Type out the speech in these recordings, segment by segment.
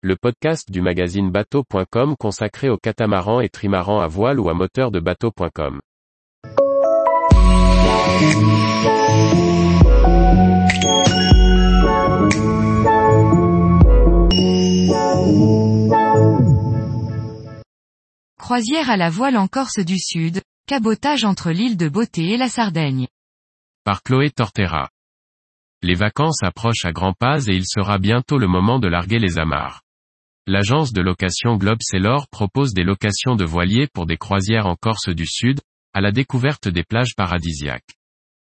le podcast du magazine bateau.com consacré aux catamarans et trimarans à voile ou à moteur de bateau.com. Croisière à la voile en Corse du Sud, cabotage entre l'île de Beauté et la Sardaigne. Par Chloé Tortera. Les vacances approchent à grands pas et il sera bientôt le moment de larguer les amarres. L'agence de location Globe Sailor propose des locations de voiliers pour des croisières en Corse du Sud, à la découverte des plages paradisiaques.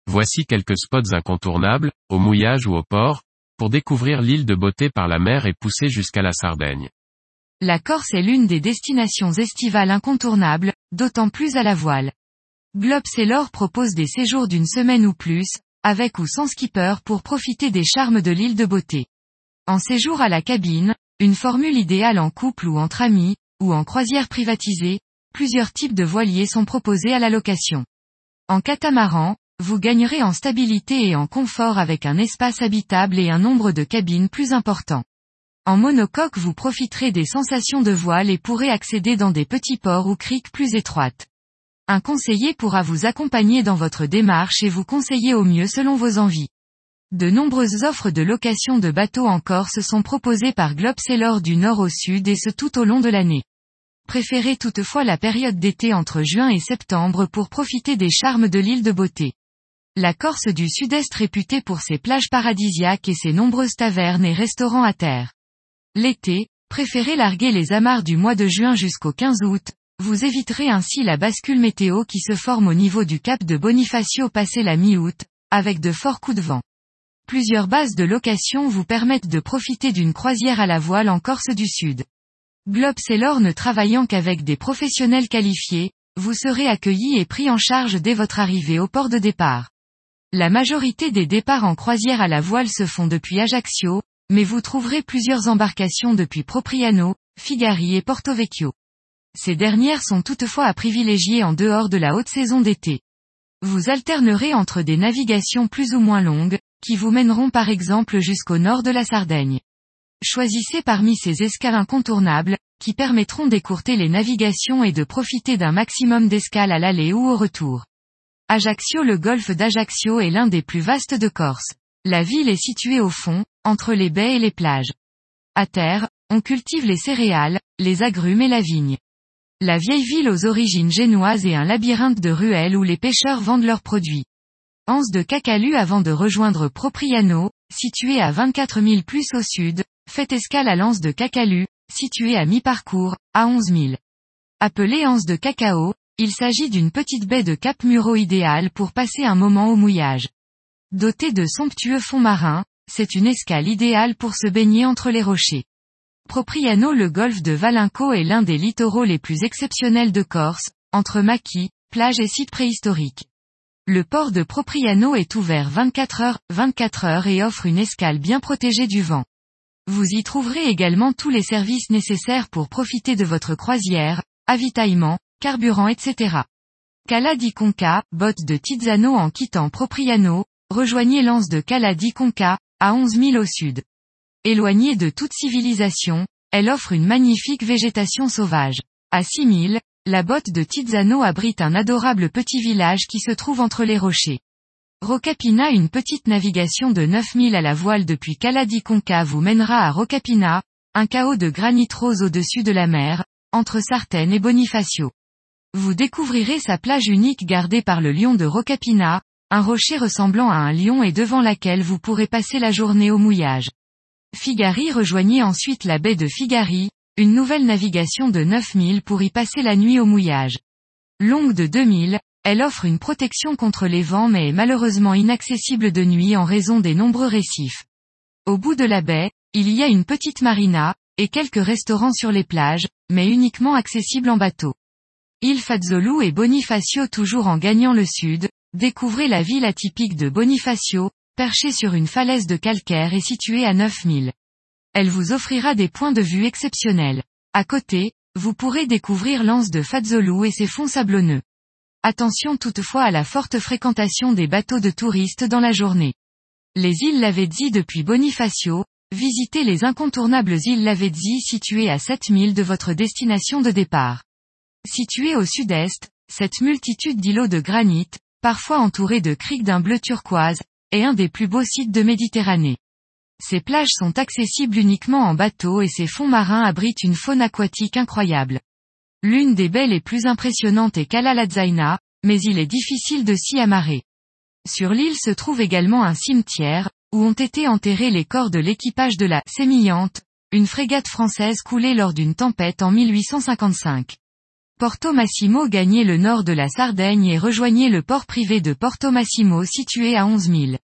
Voici quelques spots incontournables, au mouillage ou au port, pour découvrir l'île de beauté par la mer et pousser jusqu'à la Sardaigne. La Corse est l'une des destinations estivales incontournables, d'autant plus à la voile. Globe Sailor propose des séjours d'une semaine ou plus, avec ou sans skipper pour profiter des charmes de l'île de beauté. En séjour à la cabine, une formule idéale en couple ou entre amis, ou en croisière privatisée, plusieurs types de voiliers sont proposés à la location. En catamaran, vous gagnerez en stabilité et en confort avec un espace habitable et un nombre de cabines plus important. En monocoque vous profiterez des sensations de voile et pourrez accéder dans des petits ports ou criques plus étroites. Un conseiller pourra vous accompagner dans votre démarche et vous conseiller au mieux selon vos envies. De nombreuses offres de location de bateaux en Corse sont proposées par Globe Sailor du nord au sud et ce tout au long de l'année. Préférez toutefois la période d'été entre juin et septembre pour profiter des charmes de l'île de beauté. La Corse du sud-est réputée pour ses plages paradisiaques et ses nombreuses tavernes et restaurants à terre. L'été, préférez larguer les amarres du mois de juin jusqu'au 15 août, vous éviterez ainsi la bascule météo qui se forme au niveau du cap de Bonifacio passé la mi-août, avec de forts coups de vent. Plusieurs bases de location vous permettent de profiter d'une croisière à la voile en Corse du Sud. Globe Sailor ne travaillant qu'avec des professionnels qualifiés, vous serez accueillis et pris en charge dès votre arrivée au port de départ. La majorité des départs en croisière à la voile se font depuis Ajaccio, mais vous trouverez plusieurs embarcations depuis Propriano, Figari et Porto Vecchio. Ces dernières sont toutefois à privilégier en dehors de la haute saison d'été. Vous alternerez entre des navigations plus ou moins longues, qui vous mèneront par exemple jusqu'au nord de la Sardaigne. Choisissez parmi ces escales incontournables, qui permettront d'écourter les navigations et de profiter d'un maximum d'escales à l'aller ou au retour. Ajaccio Le golfe d'Ajaccio est l'un des plus vastes de Corse. La ville est située au fond, entre les baies et les plages. À terre, on cultive les céréales, les agrumes et la vigne. La vieille ville aux origines génoises est un labyrinthe de ruelles où les pêcheurs vendent leurs produits. Anse de Cacalu avant de rejoindre Propriano, situé à 24 000 plus au sud, fait escale à l'Anse de Cacalu, situé à mi-parcours, à 11 000. Appelé Anse de Cacao, il s'agit d'une petite baie de Cap Muro idéale pour passer un moment au mouillage. Doté de somptueux fonds marins, c'est une escale idéale pour se baigner entre les rochers. Propriano le golfe de Valinco est l'un des littoraux les plus exceptionnels de Corse, entre maquis, plages et sites préhistoriques. Le port de Propriano est ouvert 24 heures, 24 heures et offre une escale bien protégée du vent. Vous y trouverez également tous les services nécessaires pour profiter de votre croisière, avitaillement, carburant etc. Cala di Conca, botte de Tizzano en quittant Propriano, rejoignez l'anse de Cala di Conca, à 11 000 au sud. Éloignée de toute civilisation, elle offre une magnifique végétation sauvage. À 6 000, la botte de Tizzano abrite un adorable petit village qui se trouve entre les rochers. Rocapina une petite navigation de 9000 à la voile depuis Conca vous mènera à Rocapina, un chaos de granit rose au-dessus de la mer, entre Sartène et Bonifacio. Vous découvrirez sa plage unique gardée par le lion de Rocapina, un rocher ressemblant à un lion et devant laquelle vous pourrez passer la journée au mouillage. Figari rejoignez ensuite la baie de Figari, une nouvelle navigation de 9000 pour y passer la nuit au mouillage. Longue de 2000, elle offre une protection contre les vents mais est malheureusement inaccessible de nuit en raison des nombreux récifs. Au bout de la baie, il y a une petite marina, et quelques restaurants sur les plages, mais uniquement accessibles en bateau. Il Fazzolo et Bonifacio toujours en gagnant le sud, Découvrez la ville atypique de Bonifacio, perchée sur une falaise de calcaire et située à 9000. Elle vous offrira des points de vue exceptionnels. À côté, vous pourrez découvrir l'anse de Fazzolo et ses fonds sablonneux. Attention toutefois à la forte fréquentation des bateaux de touristes dans la journée. Les îles Lavezzi depuis Bonifacio, visitez les incontournables îles Lavezzi situées à 7000 de votre destination de départ. Située au sud-est, cette multitude d'îlots de granit, parfois entourés de criques d'un bleu turquoise, est un des plus beaux sites de Méditerranée. Ces plages sont accessibles uniquement en bateau et ces fonds marins abritent une faune aquatique incroyable. L'une des baies les plus impressionnantes est Cala mais il est difficile de s'y amarrer. Sur l'île se trouve également un cimetière, où ont été enterrés les corps de l'équipage de la Sémillante, une frégate française coulée lors d'une tempête en 1855. Porto Massimo gagnait le nord de la Sardaigne et rejoignait le port privé de Porto Massimo situé à 11 000.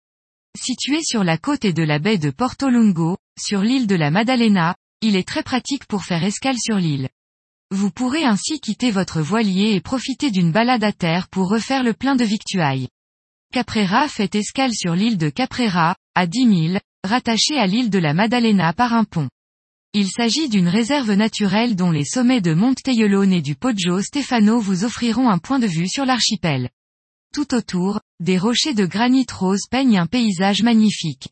Situé sur la côte et de la baie de Porto Lungo, sur l'île de la Maddalena, il est très pratique pour faire escale sur l'île. Vous pourrez ainsi quitter votre voilier et profiter d'une balade à terre pour refaire le plein de victuailles. Caprera fait escale sur l'île de Caprera, à 10 000, rattachée à l'île de la Maddalena par un pont. Il s'agit d'une réserve naturelle dont les sommets de Monte et du Poggio Stefano vous offriront un point de vue sur l'archipel. Tout autour, des rochers de granit rose peignent un paysage magnifique.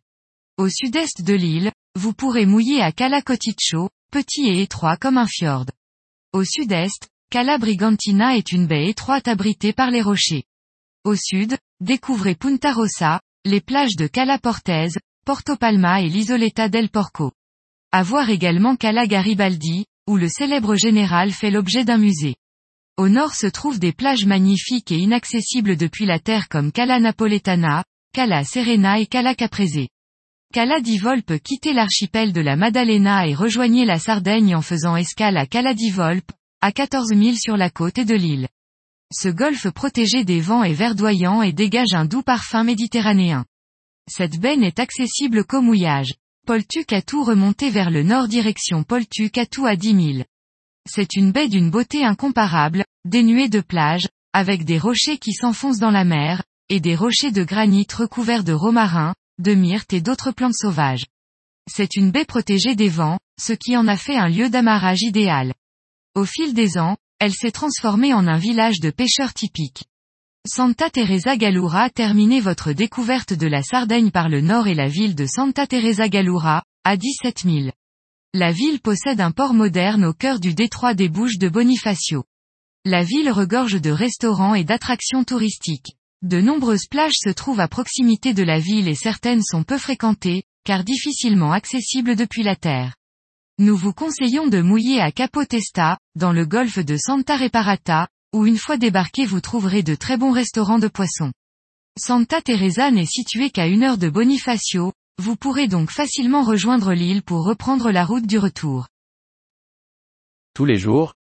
Au sud-est de l'île, vous pourrez mouiller à Cala Coticcio, petit et étroit comme un fjord. Au sud-est, Cala Brigantina est une baie étroite abritée par les rochers. Au sud, découvrez Punta Rossa, les plages de Cala Portez, Porto Palma et l'Isoleta del Porco. À voir également Cala Garibaldi, où le célèbre général fait l'objet d'un musée. Au nord se trouvent des plages magnifiques et inaccessibles depuis la terre comme Cala Napoletana, Cala Serena et Cala Caprese. Cala di Volpe quittait l'archipel de la Maddalena et rejoignait la Sardaigne en faisant escale à Cala di Volpe, à 14 000 sur la côte et de l'île. Ce golfe protégé des vents est verdoyant et dégage un doux parfum méditerranéen. Cette baie n'est accessible qu'au mouillage. Poltu-Catou remonté vers le nord direction Poltu-Catou à 10 000. C'est une baie d'une beauté incomparable, dénuée de plages, avec des rochers qui s'enfoncent dans la mer, et des rochers de granit recouverts de romarin, de myrte et d'autres plantes sauvages. C'est une baie protégée des vents, ce qui en a fait un lieu d'amarrage idéal. Au fil des ans, elle s'est transformée en un village de pêcheurs typiques. Santa Teresa Gallura terminez votre découverte de la Sardaigne par le nord et la ville de Santa Teresa Gallura, à 17 000. La ville possède un port moderne au cœur du détroit des Bouches de Bonifacio. La ville regorge de restaurants et d'attractions touristiques. De nombreuses plages se trouvent à proximité de la ville et certaines sont peu fréquentées, car difficilement accessibles depuis la terre. Nous vous conseillons de mouiller à Capo Testa, dans le golfe de Santa Reparata, où une fois débarqué vous trouverez de très bons restaurants de poissons. Santa Teresa n'est située qu'à une heure de Bonifacio, vous pourrez donc facilement rejoindre l'île pour reprendre la route du retour. Tous les jours,